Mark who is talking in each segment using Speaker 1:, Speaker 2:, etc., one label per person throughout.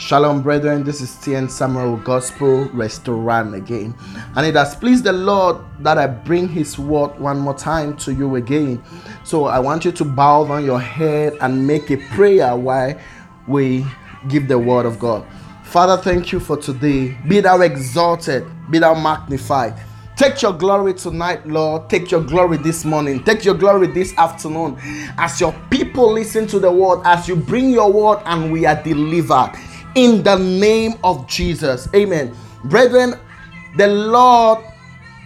Speaker 1: Shalom, brethren. This is TN Samuel Gospel Restaurant again. And it has pleased the Lord that I bring His word one more time to you again. So I want you to bow down your head and make a prayer while we give the word of God. Father, thank you for today. Be thou exalted, be thou magnified. Take your glory tonight, Lord. Take your glory this morning. Take your glory this afternoon. As your people listen to the word, as you bring your word and we are delivered in the name of Jesus. Amen. Brethren, the Lord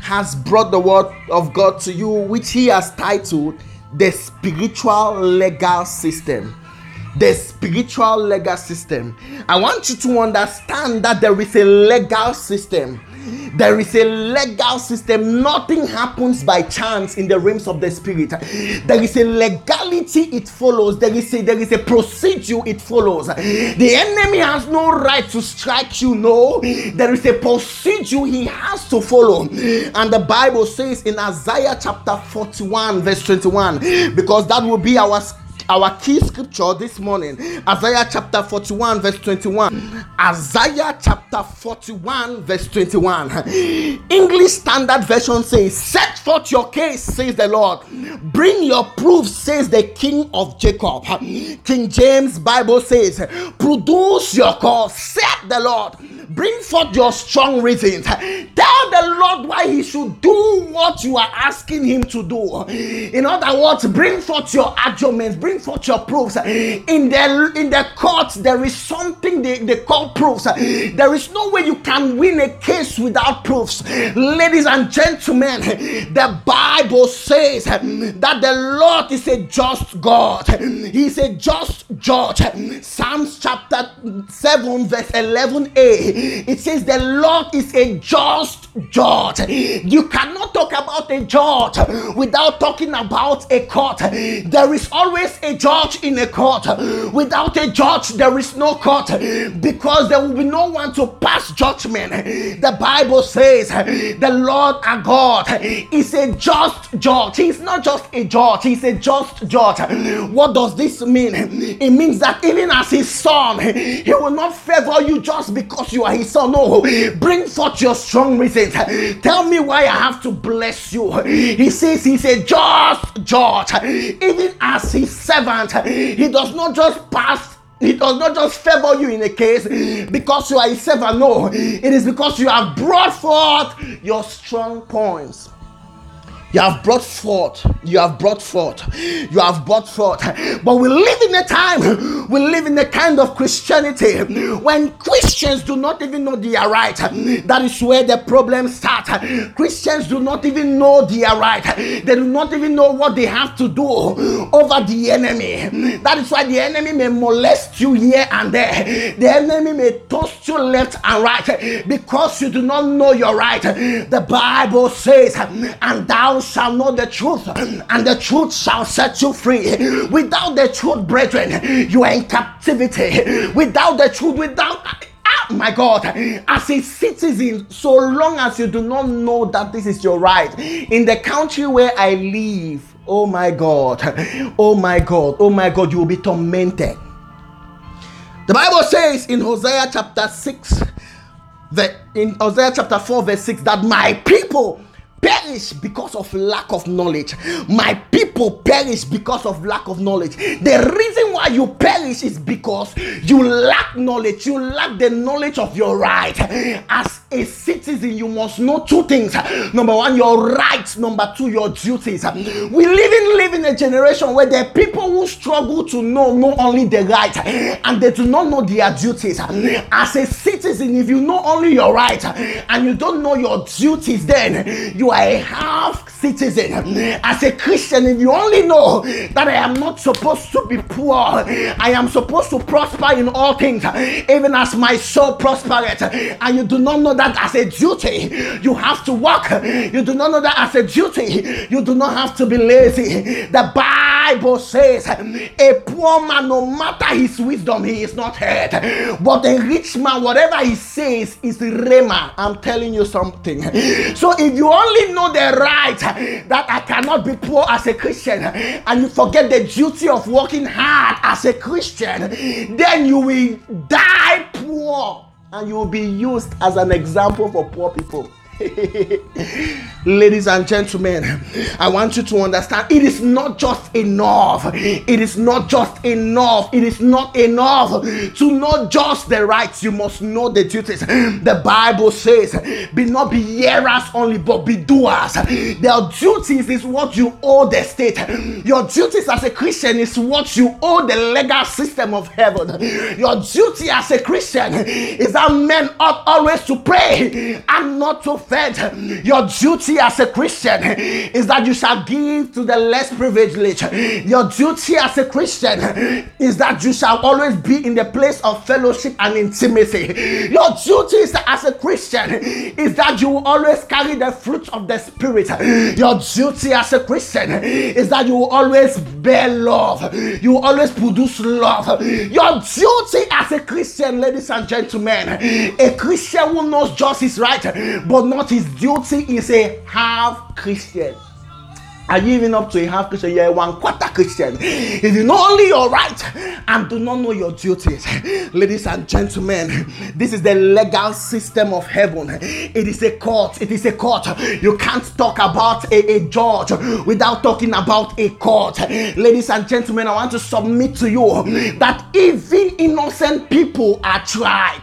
Speaker 1: has brought the word of God to you, which He has titled the spiritual legal system. The spiritual legal system. I want you to understand that there is a legal system there is a legal system. Nothing happens by chance in the realms of the spirit. There is a legality it follows. There is a there is a procedure it follows. The enemy has no right to strike you. No, there is a procedure he has to follow. And the Bible says in Isaiah chapter 41, verse 21, because that will be our our key scripture this morning Isaiah chapter 41, verse 21. Isaiah chapter 41, verse 21. English Standard Version says, Set forth your case, says the Lord. Bring your proof, says the King of Jacob. King James Bible says, Produce your cause, said the Lord Bring forth your strong reasons. Tell the Lord why He should do what you are asking Him to do. In other words, bring forth your arguments, bring forth your proofs. In the in the court, there is something they, they call proofs. There is no way you can win a case without proofs. Ladies and gentlemen, the Bible says that the Lord is a just God. He's a just judge. Psalms chapter 7, verse 11a it says the Lord is a just judge. You cannot talk about a judge without talking about a court. There is always a judge in a court. Without a judge, there is no court because there will be no one to pass judgment. The Bible says the Lord our God is a just judge. He's not just a judge, he's a just judge. What does this mean? It means that even as his son, he will not favor you just because you are his son. No, bring forth your strong reasons. Tell me why I have to bless you. He says he's a just judge. Even as his servant, he does not just pass he does not just favor you in a case because you are a servant. No, it is because you have brought forth your strong points. You have brought forth, you have brought forth, you have brought forth. But we live in a time, we live in a kind of Christianity when Christians do not even know they are right. That is where the problem starts. Christians do not even know they are right. They do not even know what they have to do over the enemy. That is why the enemy may molest you here and there. The enemy may toss you left and right because you do not know you're right. The Bible says, and thou shall know the truth, and the truth shall set you free. Without the truth, brethren, you are in captivity. Without the truth, without ah, my God, as a citizen, so long as you do not know that this is your right, in the country where I live, oh my God, oh my God, oh my God, you will be tormented. The Bible says in Hosea chapter 6, that in Hosea chapter 4, verse 6, that my people perish because of lack of knowledge. My people perish because of lack of knowledge. The why you perish is because you lack knowledge. You lack the knowledge of your right. As a citizen, you must know two things. Number one, your rights. Number two, your duties. We live in live in a generation where there are people who struggle to know not only the right and they do not know their duties. As a citizen, if you know only your right and you don't know your duties, then you are a half citizen. As a Christian, if you only know that I am not supposed to be poor, I am supposed to prosper in all things, even as my soul prospereth, and you do not know that as a duty, you have to work. You do not know that as a duty, you do not have to be lazy. The Bible says, a poor man, no matter his wisdom, he is not heard. But a rich man, whatever he says, is rhema. I'm telling you something. So if you only know the right that I cannot be poor as a Christian, and you forget the duty of working hard as a Christian, then you will die poor and you will be used as an example for poor people. Ladies and gentlemen, I want you to understand it is not just enough. It is not just enough. It is not enough to know just the rights. You must know the duties. The Bible says, Be not be hearers only, but be doers. Their duties is what you owe the state. Your duties as a Christian is what you owe the legal system of heaven. Your duty as a Christian is that men ought always to pray and not to fed. Your duty as a Christian is that you shall give to the less privileged. Your duty as a Christian is that you shall always be in the place of fellowship and intimacy. Your duty as a Christian is that you will always carry the fruit of the Spirit. Your duty as a Christian is that you will always bear love. You will always produce love. Your duty as a Christian, ladies and gentlemen, a Christian who knows justice right, but not not his duty is a half Christian. Are you even up to a half Christian? You're a one quarter Christian. If you know only your right and do not know your duties, ladies and gentlemen, this is the legal system of heaven. It is a court. It is a court. You can't talk about a, a judge without talking about a court. Ladies and gentlemen, I want to submit to you that even innocent people are tried,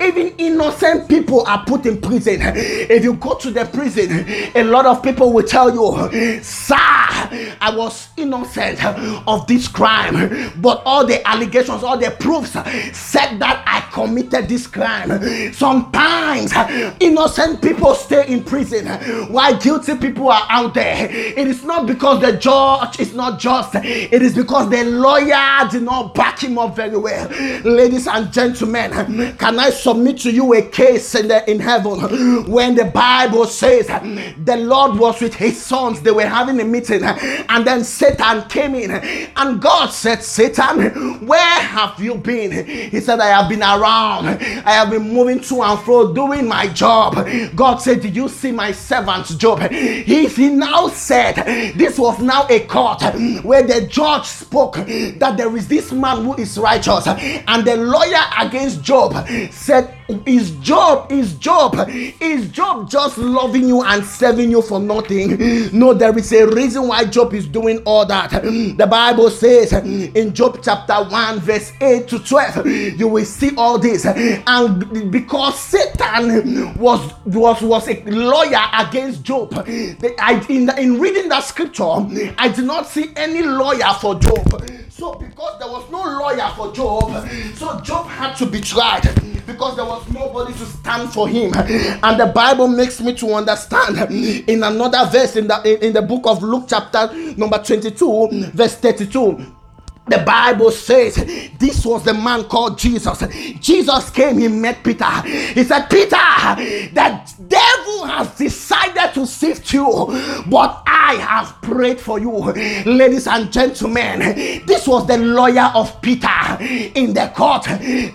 Speaker 1: even innocent people are put in prison. If you go to the prison, a lot of people will tell you Sir, I was innocent of this crime, but all the allegations, all the proofs said that I committed this crime. Sometimes innocent people stay in prison while guilty people are out there. It is not because the judge is not just, it is because the lawyer did not back him up very well. Ladies and gentlemen, can I submit to you a case in, the, in heaven when the Bible says the Lord was with his sons, they were having having a meeting, and then Satan came in, and God said, Satan, where have you been? He said, I have been around, I have been moving to and fro doing my job. God said, Did you see my servant Job? He, he now said, This was now a court where the judge spoke that there is this man who is righteous, and the lawyer against Job said, is Job, is Job, is Job just loving you and serving you for nothing? No, there is a reason why Job is doing all that. The Bible says in Job chapter 1, verse 8 to 12, you will see all this. And because Satan was was was a lawyer against Job, I, in, in reading that scripture, I did not see any lawyer for Job. So, because there was no lawyer for Job, so Job had to be tried because there was nobody to stand for him. And the Bible makes me to understand in another verse in the in, in the book of Luke, chapter number 22, verse 32 the Bible says this was the man called Jesus. Jesus came, he met Peter. He said, Peter, the devil has decided to sift you, but I have prayed for you. Ladies and gentlemen, this was the lawyer of Peter in the court.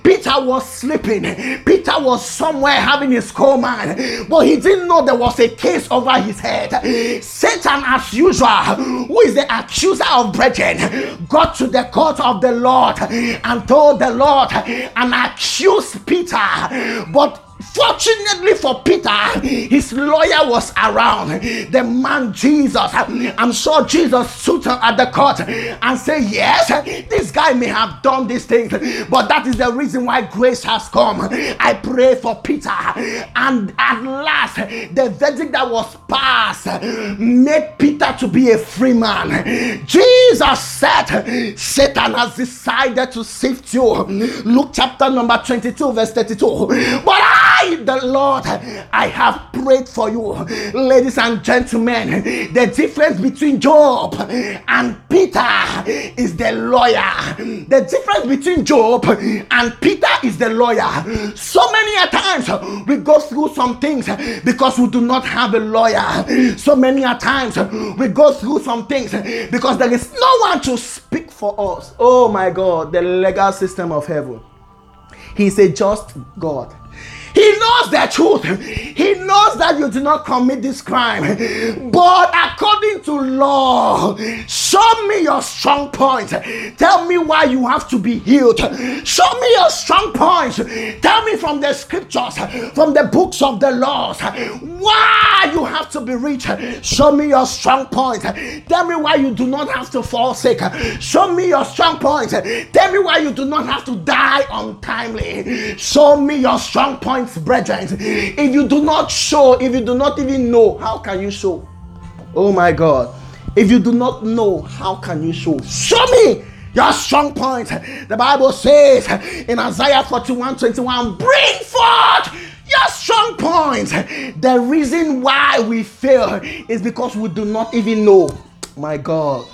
Speaker 1: Peter was sleeping, Peter was somewhere having his command, but he didn't know there was a case over his head. Satan, as usual, who is the accuser of brethren, got to the court of the Lord and told the Lord and accused Peter. But Fortunately for Peter, his lawyer was around. The man Jesus, I'm sure Jesus stood at the court and said, Yes, this guy may have done these things, but that is the reason why grace has come. I pray for Peter, and at last, the verdict that was passed made Peter to be a free man. Jesus said, Satan has decided to sift you. Luke chapter number 22, verse 32. But I I, the Lord, I have prayed for you. Ladies and gentlemen, the difference between Job and Peter is the lawyer. The difference between Job and Peter is the lawyer. So many times we go through some things because we do not have a lawyer. So many times we go through some things because there is no one to speak for us. Oh my God, the legal system of heaven. He's a just God. He knows the truth. He knows that you did not commit this crime. But according to law, show me your strong point. Tell me why you have to be healed. Show me your strong point. Tell me from the scriptures, from the books of the laws. Why you have to be rich? Show me your strong point. Tell me why you do not have to fall sick. Show me your strong point. Tell me why you do not have to die untimely. Show me your strong points, brethren. If you do not show, if you do not even know, how can you show? Oh my God. If you do not know, how can you show? Show me your strong point. The Bible says in Isaiah 41 21, bring forth your strong point. The reason why we fail is because we do not even know. My God.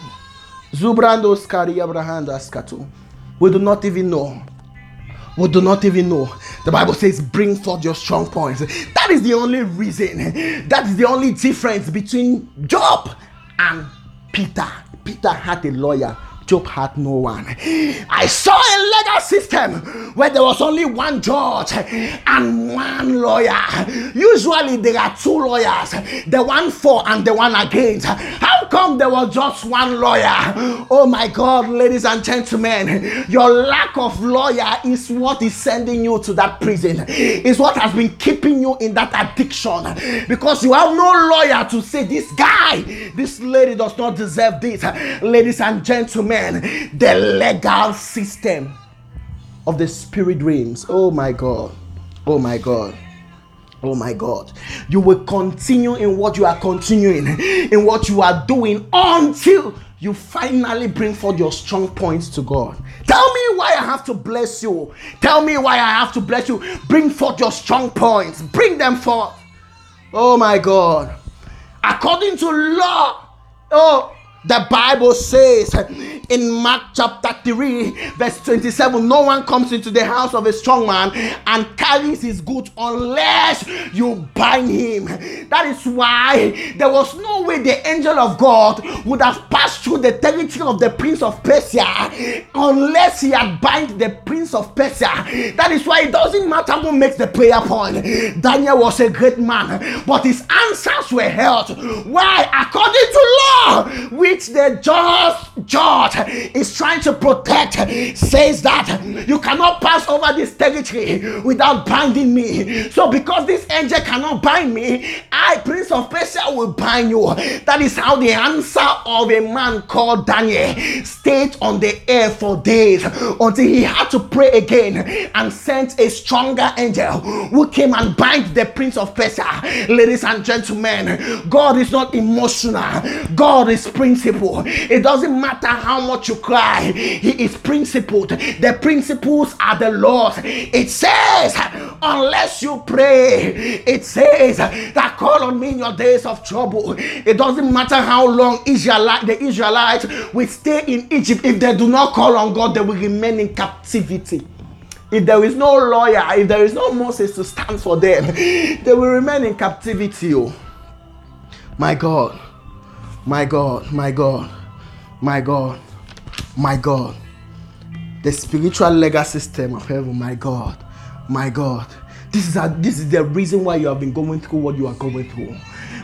Speaker 1: Zubrando Skari Abrahanda Skatu. We do not even know. We do not even know. The Bible says, bring forth your strong points. That is the only reason. That is the only difference between Job and Peter. Peter had a lawyer Job had no one. I saw a legal system where there was only one judge and one lawyer. Usually there are two lawyers, the one for and the one against. How come there was just one lawyer? Oh my God, ladies and gentlemen, your lack of lawyer is what is sending you to that prison. Is what has been keeping you in that addiction because you have no lawyer to say this guy, this lady does not deserve this. Ladies and gentlemen the legal system of the spirit realms. Oh my God. Oh my God. Oh my God. You will continue in what you are continuing, in what you are doing until you finally bring forth your strong points to God. Tell me why I have to bless you. Tell me why I have to bless you. Bring forth your strong points. Bring them forth. Oh my God. According to law, oh, the Bible says in Mark chapter 3, verse 27 no one comes into the house of a strong man and carries his goods unless you bind him. That is why there was no way the angel of God would have passed through the territory of the prince of Persia unless he had bind the prince of Persia. That is why it doesn't matter who makes the prayer point. Daniel was a great man, but his answers were held. Why? According to law, the just judge is trying to protect says that you cannot pass over this territory without binding me. So, because this angel cannot bind me, I, Prince of Persia, will bind you. That is how the answer of a man called Daniel stayed on the air for days until he had to pray again and sent a stronger angel who came and bind the Prince of Persia. Ladies and gentlemen, God is not emotional, God is principle. It doesn't matter how much you cry, He is principled. The principles are the laws. It says, unless you pray, it says that call on me in your days of trouble. It doesn't matter how long Israelite, the Israelites will stay in Egypt. If they do not call on God, they will remain in captivity. If there is no lawyer, if there is no Moses to stand for them, they will remain in captivity. Oh. My God, my God, my God, my God my God. The spiritual legacy system of heaven, my God, my God. This is, a, this is the reason why you have been going through what you are going through.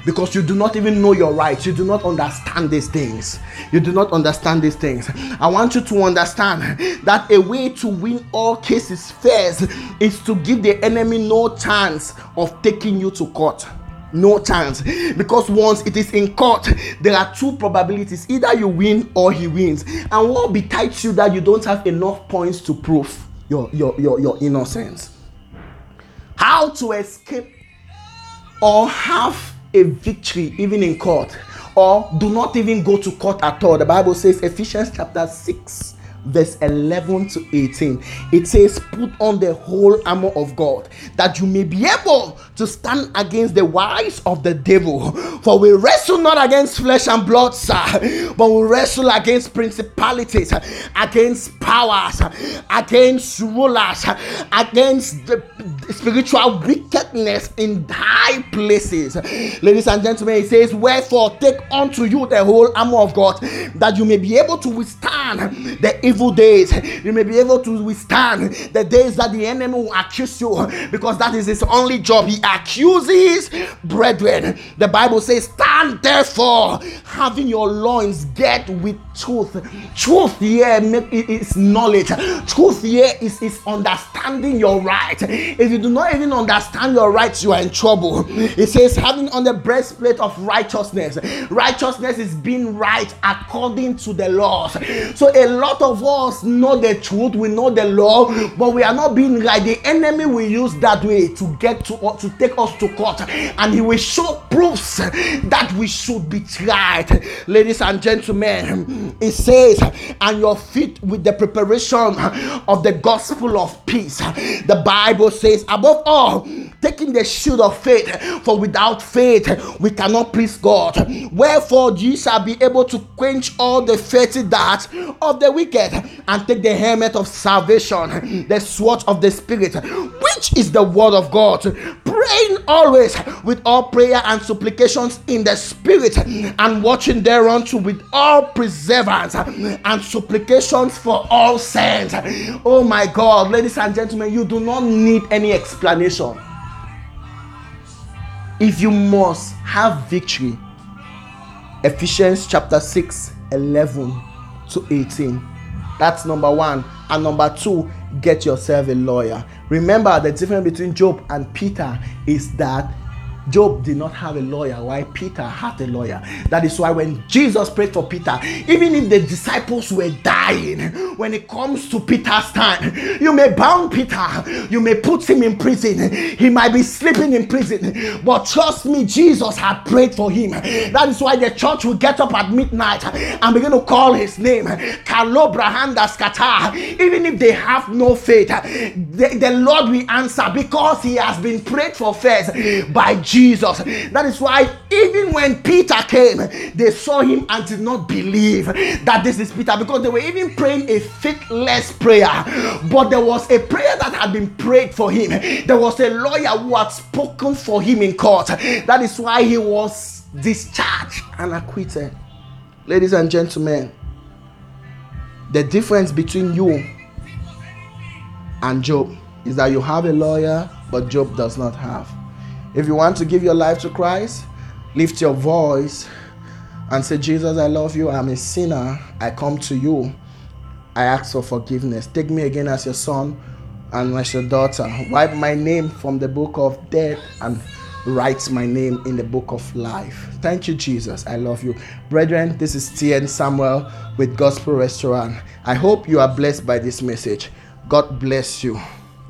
Speaker 1: Because you do not even know your rights. You do not understand these things. You do not understand these things. I want you to understand that a way to win all cases first is to give the enemy no chance of taking you to court no chance. Because once it is in court there are two probabilities. Either you win or he wins. And what betides you that you don't have enough points to prove your your your, your innocence? How to escape or have a victory even in court? Or do not even go to court at all? The bible says ephesians chapter 6 verse 11 to 18 it says put on the whole armor of god that you may be able to stand against the wiles of the devil. For we wrestle not against flesh and blood sir but we wrestle against principalities against powers against rulers against the spiritual wickedness in high places ladies and gentlemen it says wherefore take unto you the whole armor of god that you may be able to withstand the evil days. You may be able to withstand the days that the enemy will accuse you because that is his only job. He accuses brethren. The Bible says, Stand therefore, having your loins get with truth. Truth here is knowledge. Truth here is, is understanding your right. If you do not even understand your rights, you are in trouble. It says, having on the breastplate of righteousness. Righteousness is being right according to the laws. So a lot of us know the truth, we know the law, but we are not being right. The enemy will use that way to get to to take us to court, and he will show proofs that we should be tried. Ladies and gentlemen, it says, and your feet with the preparation of the gospel of peace. The Bible says, above all, taking the shield of faith, for without faith we cannot please God. Wherefore ye shall be able to quench all the fiery darts of the wicked and take the helmet of salvation, the sword of the spirit, which is the word of God, praying always with all prayer and supplications in the spirit, and watching thereunto with all perseverance and supplications for all saints. Oh my God, ladies and gentlemen, you do not need any explanation if you must have victory. Ephesians chapter 6, 11 to 18. That's number one. And number two, get yourself a lawyer. Remember, the difference between Job and Peter is that Job did not have a lawyer, why Peter had a lawyer. That is why when Jesus prayed for Peter, even if the disciples were dying, when it comes to Peter's time, you may bound Peter, you may put him in prison, he might be sleeping in prison, but trust me, Jesus had prayed for him. That is why the church will get up at midnight and begin to call his name. Even if they have no faith, the, the Lord will answer because he has been prayed for first by Jesus. That is why even when Peter came, they saw him and did not believe that this is Peter because they were even praying a faithless prayer. But there was a prayer that had been prayed for him. There was a lawyer who had spoken for him in court. That is why he was discharged and acquitted. Ladies and gentlemen, the difference between you and Job is that you have a lawyer, but Job does not have. If you want to give your life to Christ, lift your voice and say, Jesus, I love you. I'm a sinner. I come to you. I ask for forgiveness. Take me again as your son and as your daughter. Wipe my name from the book of death and write my name in the book of life. Thank you, Jesus. I love you. Brethren, this is TN Samuel with Gospel Restaurant. I hope you are blessed by this message. God bless you.